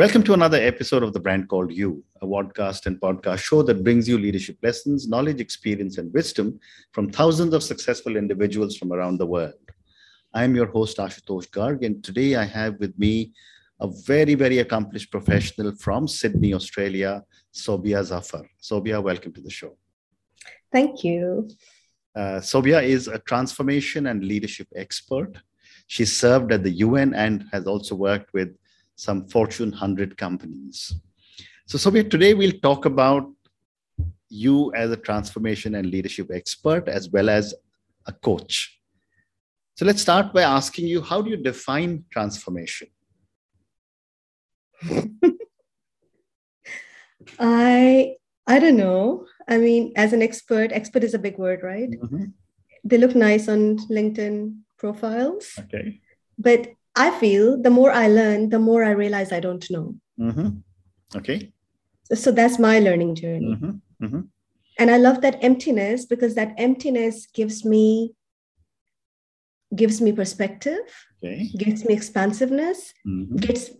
Welcome to another episode of The Brand Called You, a podcast and podcast show that brings you leadership lessons, knowledge, experience, and wisdom from thousands of successful individuals from around the world. I am your host, Ashutosh Garg, and today I have with me a very, very accomplished professional from Sydney, Australia, Sobia Zafar. Sobia, welcome to the show. Thank you. Uh, Sobia is a transformation and leadership expert. She served at the UN and has also worked with some Fortune 100 companies. So, Sobia, today we'll talk about you as a transformation and leadership expert as well as a coach. So, let's start by asking you how do you define transformation? I I don't know. I mean, as an expert, expert is a big word, right? Mm-hmm. They look nice on LinkedIn profiles. Okay. But I feel the more I learn, the more I realize I don't know. Mm-hmm. Okay. So, so, that's my learning journey. Mm-hmm. mm-hmm. And I love that emptiness because that emptiness gives me gives me perspective, okay. gives me expansiveness, mm-hmm. gets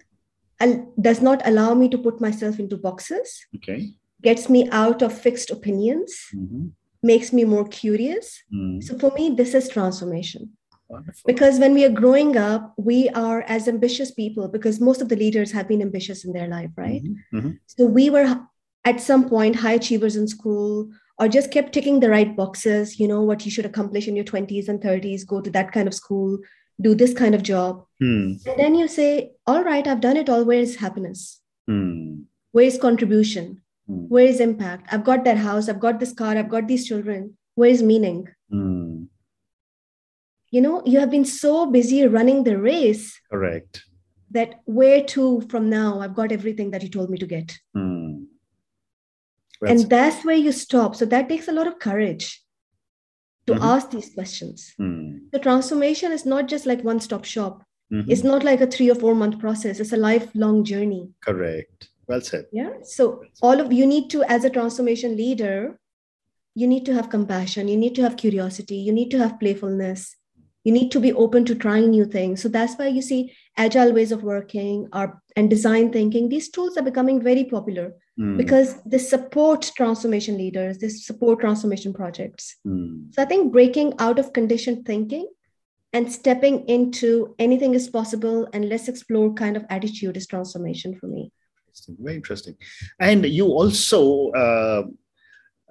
does not allow me to put myself into boxes. Okay. Gets me out of fixed opinions, mm-hmm. makes me more curious. Mm. So for me, this is transformation. Wonderful. Because when we are growing up, we are as ambitious people because most of the leaders have been ambitious in their life, right? Mm-hmm. Mm-hmm. So we were at some point high achievers in school or just kept ticking the right boxes, you know, what you should accomplish in your 20s and 30s, go to that kind of school, do this kind of job. Hmm. And then you say, all right, I've done it all. Where is happiness? Hmm. Where is contribution? Hmm. Where is impact? I've got that house. I've got this car. I've got these children. Where is meaning? You know, you have been so busy running the race. Correct. That where to from now? I've got everything that you told me to get. Hmm. and that's where you stop. So that takes a lot of courage to mm-hmm. ask these questions. Mm. The transformation is not just like one stop shop. Mm-hmm. It's not like a three or four month process. It's a lifelong journey. Correct. Well said. Yeah. So all of you need to, as a transformation leader, you need to have compassion. You need to have curiosity. You need to have playfulness. You need to be open to trying new things. So that's why you see agile ways of working are, and design thinking. These tools are becoming very popular mm. because they support transformation leaders, they support transformation projects. Mm. So I think breaking out of conditioned thinking and stepping into anything is possible and let's explore kind of attitude is transformation for me. Very interesting. And you also, uh,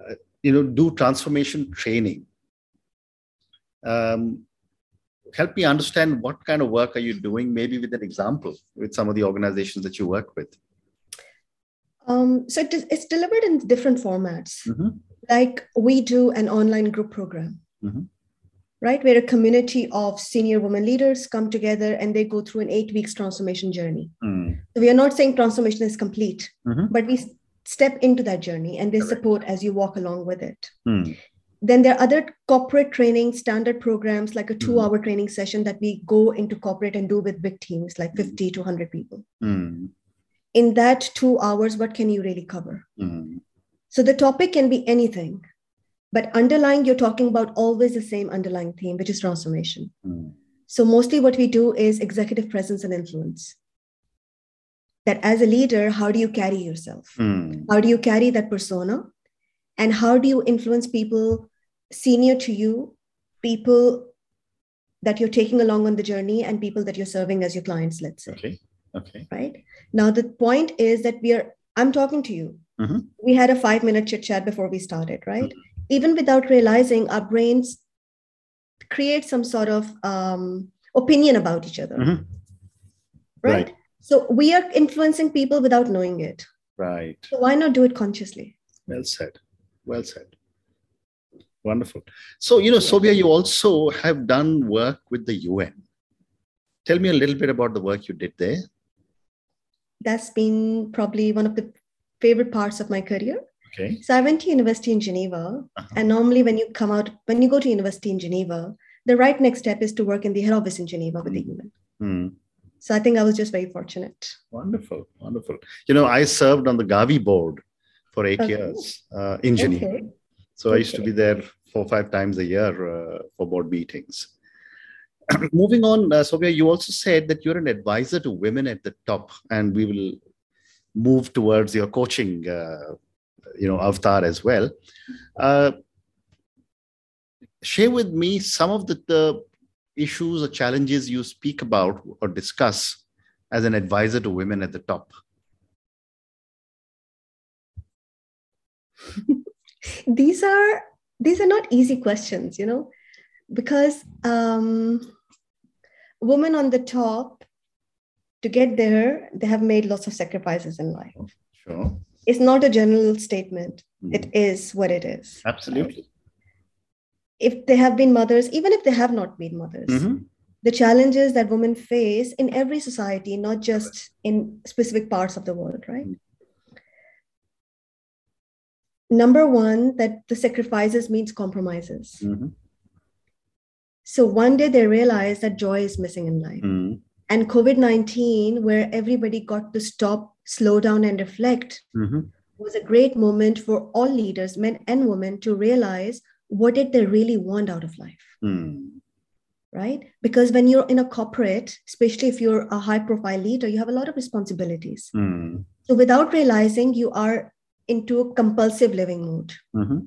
uh, you know, do transformation training. Um, help me understand what kind of work are you doing maybe with an example with some of the organizations that you work with um, so it it's delivered in different formats mm-hmm. like we do an online group program mm-hmm. right where a community of senior women leaders come together and they go through an eight weeks transformation journey mm. so we are not saying transformation is complete mm-hmm. but we step into that journey and they support as you walk along with it mm then there are other corporate training standard programs like a two mm. hour training session that we go into corporate and do with big teams like 50 to 100 people. Mm. in that two hours what can you really cover? Mm. so the topic can be anything but underlying you're talking about always the same underlying theme which is transformation. So mostly what we do is executive presence and influence. That as a leader how do you carry yourself? How do you carry that persona? And how do you influence people senior to you, people that you're taking along on the journey, and people that you're serving as your clients, let's say. Okay. Okay. Right. Now, the point is that we are, I'm talking to you. Mm-hmm. We had a five minute chit chat before we started, right? Mm-hmm. Even without realizing, our brains create some sort of um, opinion about each other. Mm-hmm. Right? right? So we are influencing people without knowing it. Right. So why not do it consciously? Well said. Well said. Wonderful. So, you know, Sobia, you also have done work with the UN. Tell me a little bit about the work you did there. That's been probably one of the favorite parts of my career. Okay. So I went to university in Geneva, uh-huh. and normally when you come out, when you go to university in Geneva, the right next step is to work in the head office in Geneva with mm. the UN. Mm. So I think I was just very fortunate. Wonderful, wonderful. You know, I served on the Gavi board for eight okay. years uh, in Geneva. Okay. So okay. I used to be there four five times a year uh, for board meetings. Moving on, uh, Sobia, you also said that you're an advisor to women at the top, and we will move towards your coaching, uh, you know, avatar as well. Uh, share with me some of the, the issues or challenges you speak about or discuss as an advisor to women at the top. these are these are not easy questions, you know, because um, women on the top to get there, they have made lots of sacrifices in life. Sure. It's not a general statement. Mm. It is what it is. Absolutely. If they have been mothers, even if they have not been mothers, mm-hmm. the challenges that women face in every society, not just in specific parts of the world, right? Mm. Number one, that the sacrifices means compromises. Mm-hmm. So one day they realize that joy is missing in life. Mm-hmm and COVID 19, where everybody got to stop, slow down, and reflect, mm-hmm. was a great moment for all leaders, men and women, to realize what did they really want out of life. Mm. Right? Because when you're in a corporate, especially if you're a high profile leader, you have a lot of responsibilities. Mm. So without realizing, you are into a compulsive living mode. Mm-hmm.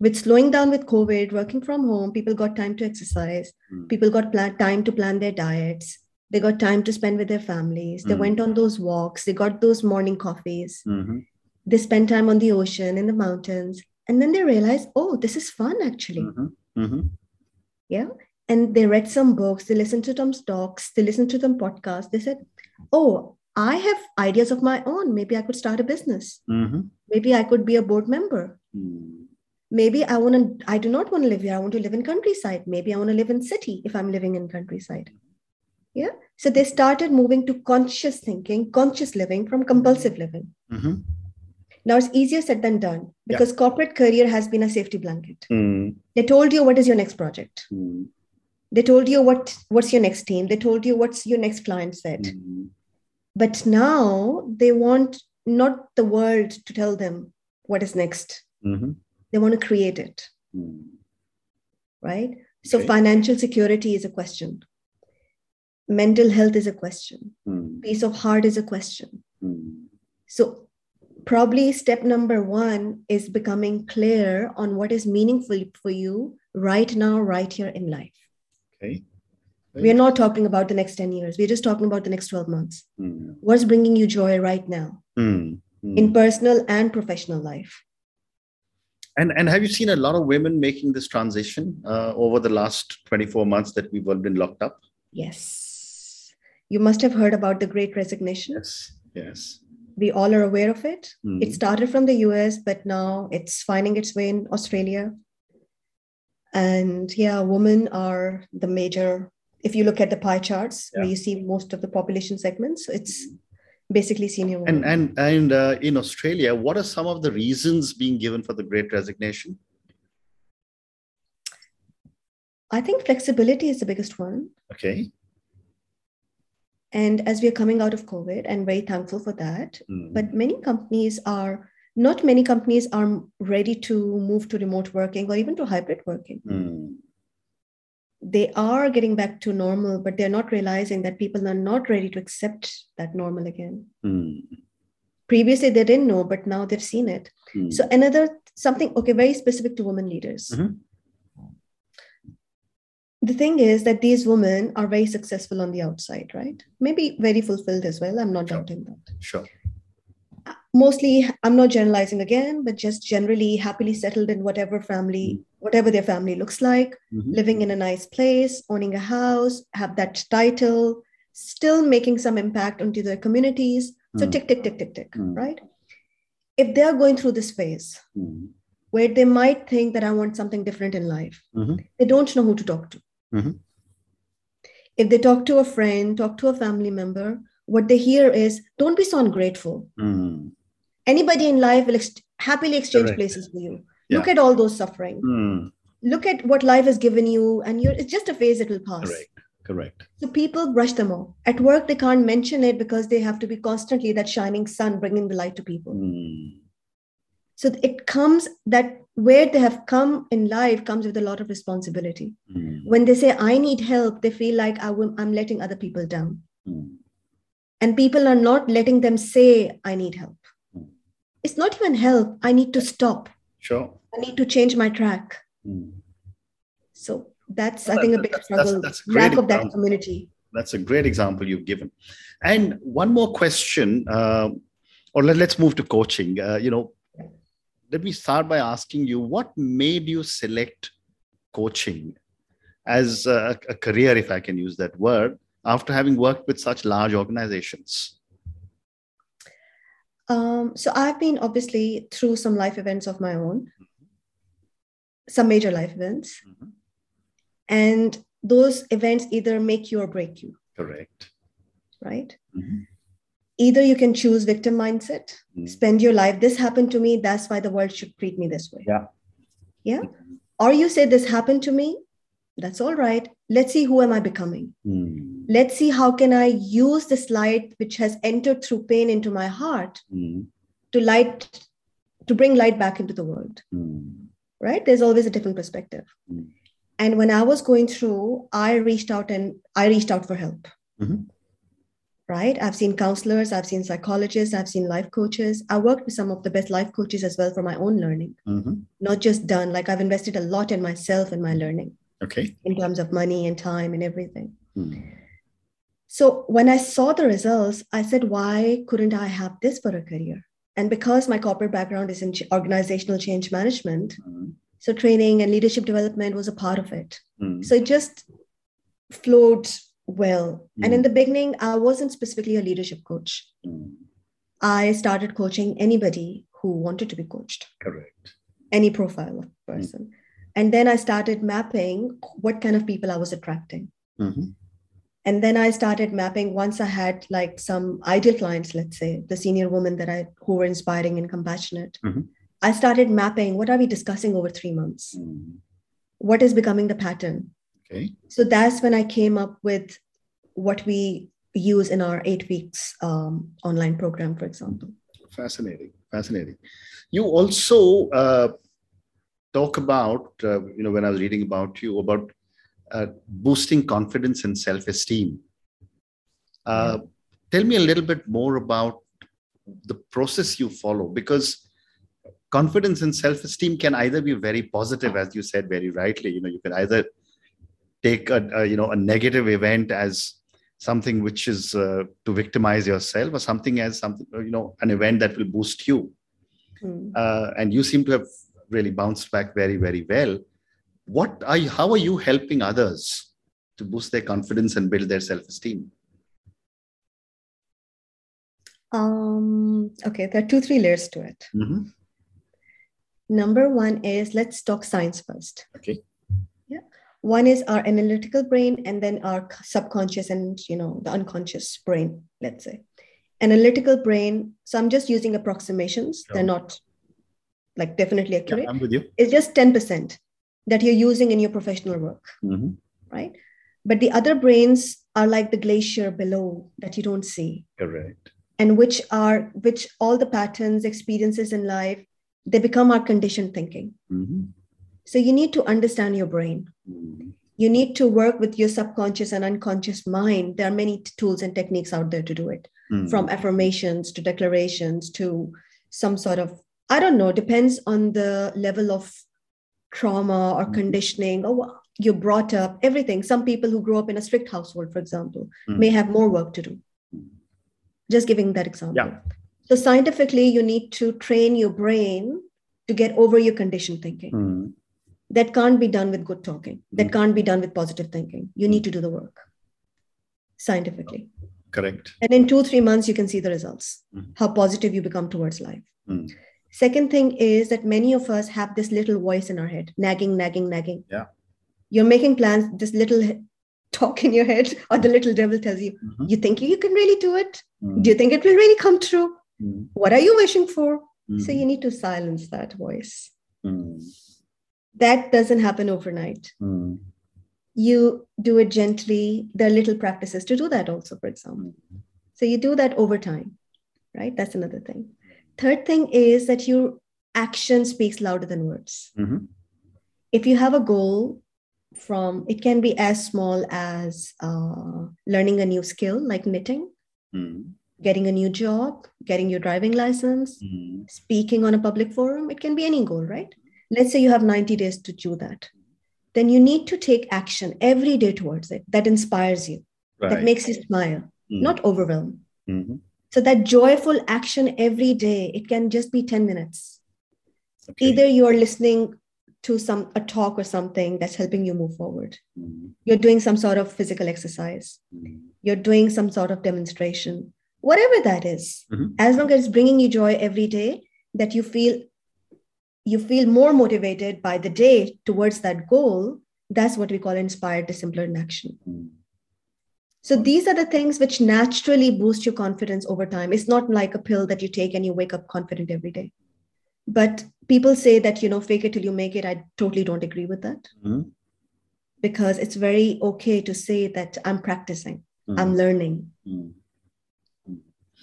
With slowing down with covid working from home people got time to exercise. Mm. people got plan- time to plan their diets. They got time to spend with their families. They mm. went on those walks. They got those morning coffees. Mm-hmm. they spent time on the ocean in the mountains. And then they realized oh this is fun actually. Mm-hmm. Mm-hmm. yeah. And they read some books. They listened to some talks. They listened to some podcasts. They said oh i have ideas of my own maybe i could start a business mm-hmm. maybe i could be a board member mm. maybe i want to i do not want to live here i want to live in countryside maybe i want to live in city if i'm living in countryside yeah. So they started moving to conscious thinking, conscious living from compulsive living. Mm-hmm. Now it's easier said than done because yeah. corporate career has been a safety blanket. Mm. They told you what is your next project. Mm. They told you what what's your next team. They told you what's your next client set. Mm. But now they want not the world to tell them what is next. Mm-hmm. They want to create it. Mm. Right. So okay. financial security is a question mental health is a question mm. peace of heart is a question mm. so probably step number one is becoming clear on what is meaningful for you right now right here in life okay we're not talking about the next 10 years we're just talking about the next 12 months mm. what's bringing you joy right now hmm. Hmm. in personal and professional life and and have you seen a lot of women making this transition uh, over the last 24 months that we've all been locked up yes you must have heard about the great resignation. Yes, yes. We all are aware of it. Mm-hmm. It started from the US, but now it's finding its way in Australia. And yeah, women are the major, if you look at the pie charts yeah. where you see most of the population segments, it's basically senior women. And, and, and uh, in Australia, what are some of the reasons being given for the great resignation? I think flexibility is the biggest one. Okay. And as we are coming out of COVID, and very thankful for that, mm. but many companies are not many companies are ready to move to remote working or even to hybrid working. Mm. They are getting back to normal, but they're not realizing that people are not ready to accept that normal again. Mm. Previously, they didn't know, but now they've seen it. Hmm. So, another something, okay, very specific to women leaders. Mm-hmm the thing is that these women are very successful on the outside, right? Maybe very fulfilled as well. I'm not sure. doubting that. Sure. Mostly, I'm not generalizing again, but just generally happily settled in whatever family, mm-hmm. Whatever their family looks like, mm-hmm. living in a nice place, owning a house, have that title, still making some impact onto their communities. So mm-hmm. tick, tick, tick, tick, tick, mm. right? If they're going through this phase mm. where they might think that I want something different in life, mm-hmm. they don't know who to talk to Mm-hmm. If they talk to a friend, talk to a family member, what they hear is, don't be so ungrateful. Mm-hmm. Anybody in life will ex- happily exchange Correct. places with you. Yeah. Look at all those suffering. Mm. Look at what life has given you, and you're, it's just a phase, it will pass. Correct. Correct. So people brush them off. At work, they can't mention it because they have to be constantly that shining sun bringing the light to people. Mm. So it comes that where they have come in life comes with a lot of responsibility. Mm. When they say, I need help, they feel like I am letting other people down. Mm. and people are not letting them say, I need help. Mm. It's not even help. I need to stop. Sure. I need to change my track. Mm. So that's, well, I think, a big struggle. That's, that's a lack of that community. That's a great example you've given. And one more question, uh, or let, us move to coaching. Uh, you know, let me start by asking you what made you select coaching as a, a career, if I can use that word, after having worked with such large organizations? Um, so I've been obviously through some life events of my own, mm-hmm. some major life events. Mm-hmm. And those events either make you or break you. Correct. Right? Mm-hmm. Either you can choose victim mindset, mm-hmm. spend your life, this happened to me, that's why the world should treat me this way. Yeah. Yeah. Mm-hmm. Or you say, this happened to me, that's all right let's see who am i becoming mm. Let's see how can i use this light which has entered through pain into my heart mm. to light to bring light back into the world mm. right there's always a different perspective hmm. and when i was going through i reached out and i reached out for help mm-hmm. right i've seen counselors i've seen psychologists i've seen life coaches i worked with some of the best life coaches as well for my own learning mm-hmm. not just done like i've invested a lot in myself and my learning okay in terms of money and time and everything hmm. So when i saw the results i said why couldn't i have this for a career? And because my corporate background is in organizational change management hmm. so training and leadership development was a part of it. Hmm. so it just flowed well. And in the beginning i wasn't specifically a leadership coach. I started coaching anybody who wanted to be coached. Correct. Any profile of person. And then i started mapping what kind of people i was attracting. Mm-hmm. And then i started mapping once i had like some ideal clients let's say the senior women that i who were inspiring and compassionate. Mm-hmm. i started mapping what are we discussing over three months? Mm-hmm. what is becoming the pattern? Okay. So that's when i came up with what we use in our eight weeks um, online program for example. Fascinating. Fascinating. You also uh, talk about, uh, you know, when I was reading about you, about uh, boosting confidence and self esteem. Uh. Tell me a little bit more about the process you follow because confidence and self esteem can either be very positive, as you said very rightly. You know, you can either take a, a you know a negative event as something which is uh, to victimize yourself or something as something you know an event that will boost you mm. uh, and you seem to have really bounced back very, very well. What are you, how are you helping others to boost their confidence and build their self-esteem? Um, okay, there are two, three layers to it. Mm-hmm. Number one is let's talk science first. Okay. Yeah. One is our analytical brain, and then our subconscious and you know the unconscious brain. Let's say analytical brain. So I'm just using approximations. Sure. They're not like definitely accurate. Yeah, I'm with you. It's just 10% that you're using in your professional work, mm-hmm. right? But the other brains are like the glacier below that you don't see. Correct. And which are, which all the patterns, experiences in life, they become our conditioned thinking. Mm-hmm. So you need to understand your brain. Mm-hmm. You need to work with your subconscious and unconscious mind. There are many tools and techniques out there to do it, mm-hmm. from affirmations to declarations to some sort of I don't know, depends on the level of trauma or mm-hmm. conditioning or you're brought up, everything. Some people who grow up in a strict household, for example, mm. may have more work to do. Just giving that example. Yeah. So, scientifically, you need to train your brain to get over your conditioned thinking. Mm. That can't be done with good talking. That mm. can't be done with positive thinking. You need to do the work scientifically. Correct. And in two, three months, you can see the results, mm. how positive you become towards life. Mm. Second thing is that many of us have this little voice in our head, nagging, nagging, nagging. Yeah. You're making plans, this little talk in your head, or the little devil tells you, mm-hmm. you think you can really do it? Mm-hmm. Do you think it will really come true? Mm-hmm. What are you wishing for? So you mm-hmm. need to silence that voice. Mm. That doesn't happen overnight. Mm. You do it gently. There are little practices to do that also, for example. So you do that over time, right? That's another thing. Third thing is that your action speaks louder than words. Mm-hmm. If you have a goal from, it can be as small as uh, learning a new skill like knitting, mm. getting a new job, getting your driving license, Mm. speaking on a public forum. It can be any goal, right? Let's say you have 90 days to do that. Then you need to take action every day towards it that inspires you, that makes you smile, Mm. not overwhelm. So that joyful action every day, it can just be 10 minutes. Okay. Either you're listening to some a talk or something that's helping you move forward. Mm. You're doing some sort of physical exercise. Mm. You're doing some sort of demonstration. Whatever that is, Mhm. as long as it's bringing you joy every day, that you feel you feel more motivated by the day towards that goal, that's what we call inspired, disciplined action. So these are the things which naturally boost your confidence over time. It's not like a pill that you take and you wake up confident every day. But people say that, you know, fake it till you make it. I totally don't agree with that Mm. because it's very okay to say that I'm practicing, Mm. I'm learning. Mm.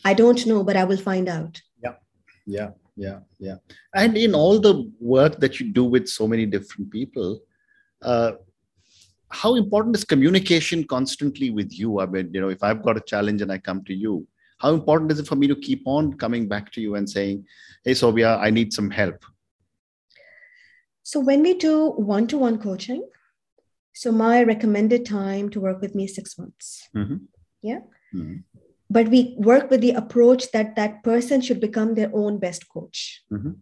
I don't know, but I will find out. Yeah. Yeah yeah yeah and in all the work that you do with so many different people uh, how important is communication constantly with you i mean you know if i've got a challenge and i come to you how important is it for me to keep on coming back to you and saying hey sobia i need some help So when we do one-to-one coaching, so my recommended time to work with me is six months. Mhm. Yeah. Mhm. But we work with the approach that that person should become their own best coach. Mhm.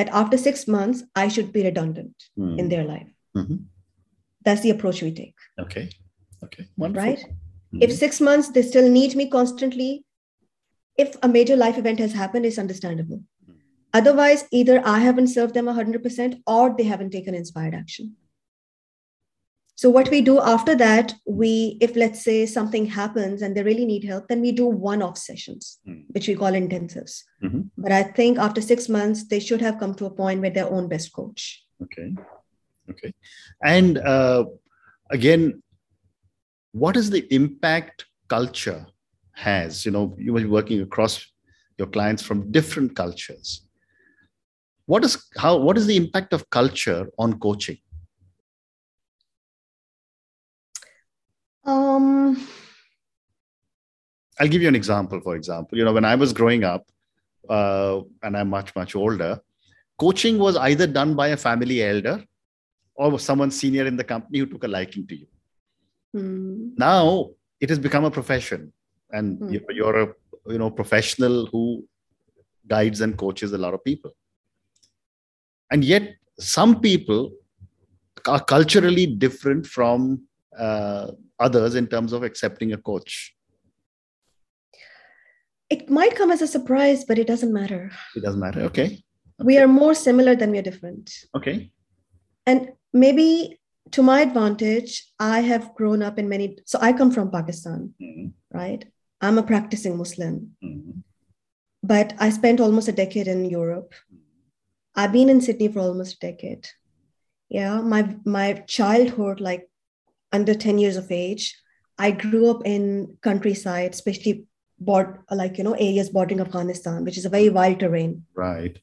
That after six months, I should be redundant Mhm. in their life. That's the approach we take, okay okay wonderful right? Mhm. If six months they still need me constantly, if a major life event has happened, it's understandable. Otherwise, either I haven't served them 100% or they haven't taken inspired action. So, what we do after that, we, if let's say something happens and they really need help, then we do one off sessions, Mm. which we call intensives. Mhm. But I think after six months, they should have come to a point where their own best coach. Okay. Okay. And uh, again, what is the impact culture has? You know, you were working across your clients from different cultures. What is how? What is the impact of culture on coaching? Um, I'll give you an example. For example, you know, when I was growing up, uh, and I'm much much older, coaching was either done by a family elder or someone senior in the company who took a liking to you. hmm, now it has become a profession and Hmm. you- you're a you know professional who guides and coaches a lot of people and yet some people are culturally different from uh, others in terms of accepting a coach it might come as a surprise, but it doesn't matter. it doesn't matter okay We are more similar than we are different. okay and maybe to my advantage i have grown up in many so i come from pakistan Mhm, right? I'm a practicing muslim. Mhm, but i spent almost a decade in europe. I've been in sydney for almost a decade. Yeah my my childhood like under 10 years of age i grew up in countryside especially board, like you know areas bordering afghanistan which is a very wild terrain. Right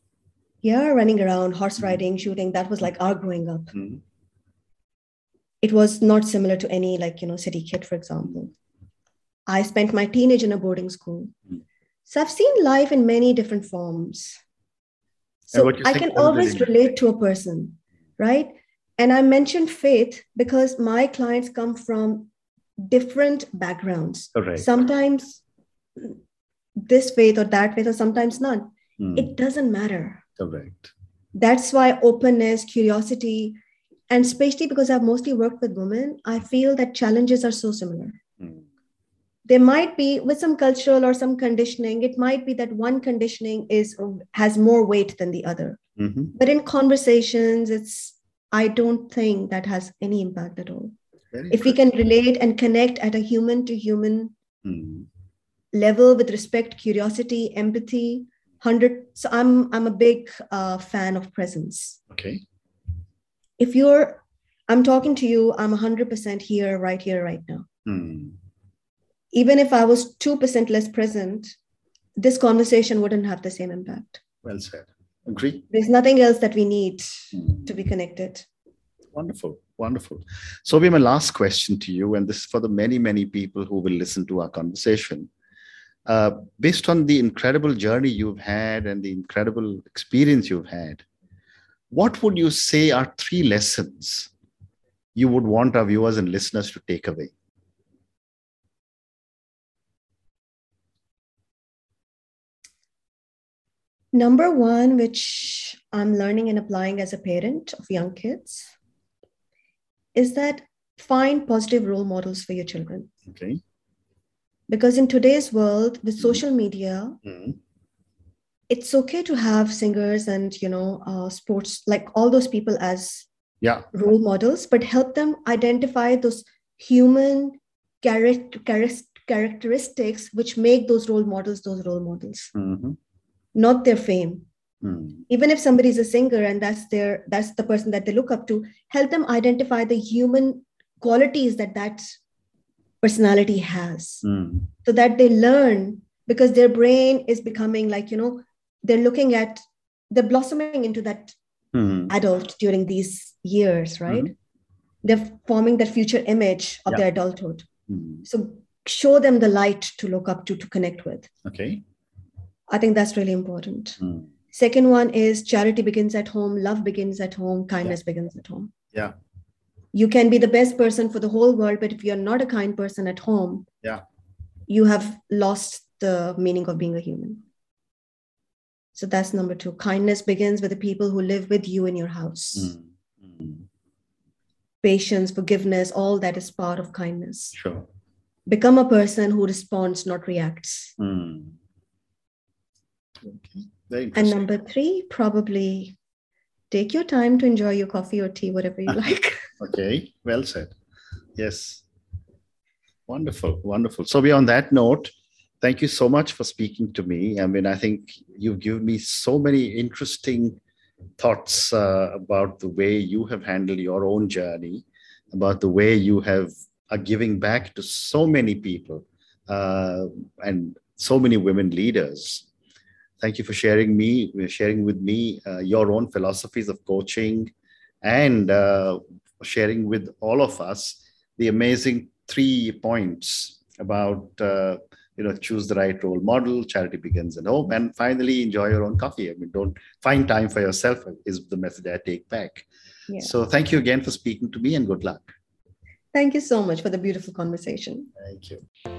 yeah running around horse riding shooting that was like our growing up. Mhm, it was not similar to any like you know city kid for example. I spent my teenage in a boarding school. Mm. so i've seen life in many different forms. So i can always relate to a person right? And i mentioned faith because my clients come from different backgrounds. Correct sometimes this faith or that faith or sometimes none Mhm, it doesn't matter correct. That's why openness curiosity and especially because i've mostly worked with women i feel that challenges are so similar. Mhm, there might be with some cultural or some conditioning it might be that one conditioning is has more weight than the other. Mhm, but in conversations it's i don't think that has any impact at all. Very if we can relate and connect at a human to human Mhm, level with respect curiosity empathy 100 so i'm i'm a big uh, fan of presence. Okay. If you're i'm talking to you i'm 100% here right here right now. Mhm, even if i was 2% less present this conversation wouldn't have the same impact. Well said. Agree. There's nothing else that we need Mhm. to be connected. Wonderful, wonderful. Sobia my last question to you, and this is for the many, many people who will listen to our conversation. Uh, based on the incredible journey you've had and the incredible experience you've had, what would you say are three lessons you would want our viewers and listeners to take away? Number one, which I'm learning and applying as a parent of young kids, is that find positive role models for your children. Okay. Because in today's world, with mm-hmm. social media, mm-hmm. it's okay to have singers and you know uh, sports like all those people as yeah role models, but help them identify those human char- characteristics which make those role models those role models. Mm-hmm not their fame mm. even if somebody is a singer and that's their that's the person that they look up to help them identify the human qualities that that personality has mm. so that they learn because their brain is becoming like you know they're looking at they're blossoming into that mm. adult during these years right mm. they're forming that future image of yeah. their adulthood hmm. so show them the light to look up to to connect with okay I think that's really important. Mm. Second one is charity begins at home, love begins at home, kindness yeah. begins at home. Yeah. You can be the best person for the whole world, but if you're not a kind person at home, yeah, you have lost the meaning of being a human. So that's number two. Kindness begins with the people who live with you in your house. Mm. Mm. Patience, forgiveness, all that is part of kindness. Sure. Become a person who responds, not reacts. Mm. Okay. And number three, probably take your time to enjoy your coffee or tea, whatever you like. okay, well said. Yes. Wonderful, wonderful. So, beyond that note, thank you so much for speaking to me. I mean, I think you've given me so many interesting thoughts uh, about the way you have handled your own journey, about the way you have are giving back to so many people uh, and so many women leaders Thank you for sharing me, sharing with me uh, your own philosophies of coaching, and uh, sharing with all of us the amazing three points about uh, you know choose the right role model charity begins at home and finally enjoy your own coffee. I mean don't find time for yourself is the message i take back. Yeah. so thank you again for speaking to me and good luck. Thank you so much for the beautiful conversation. Thank you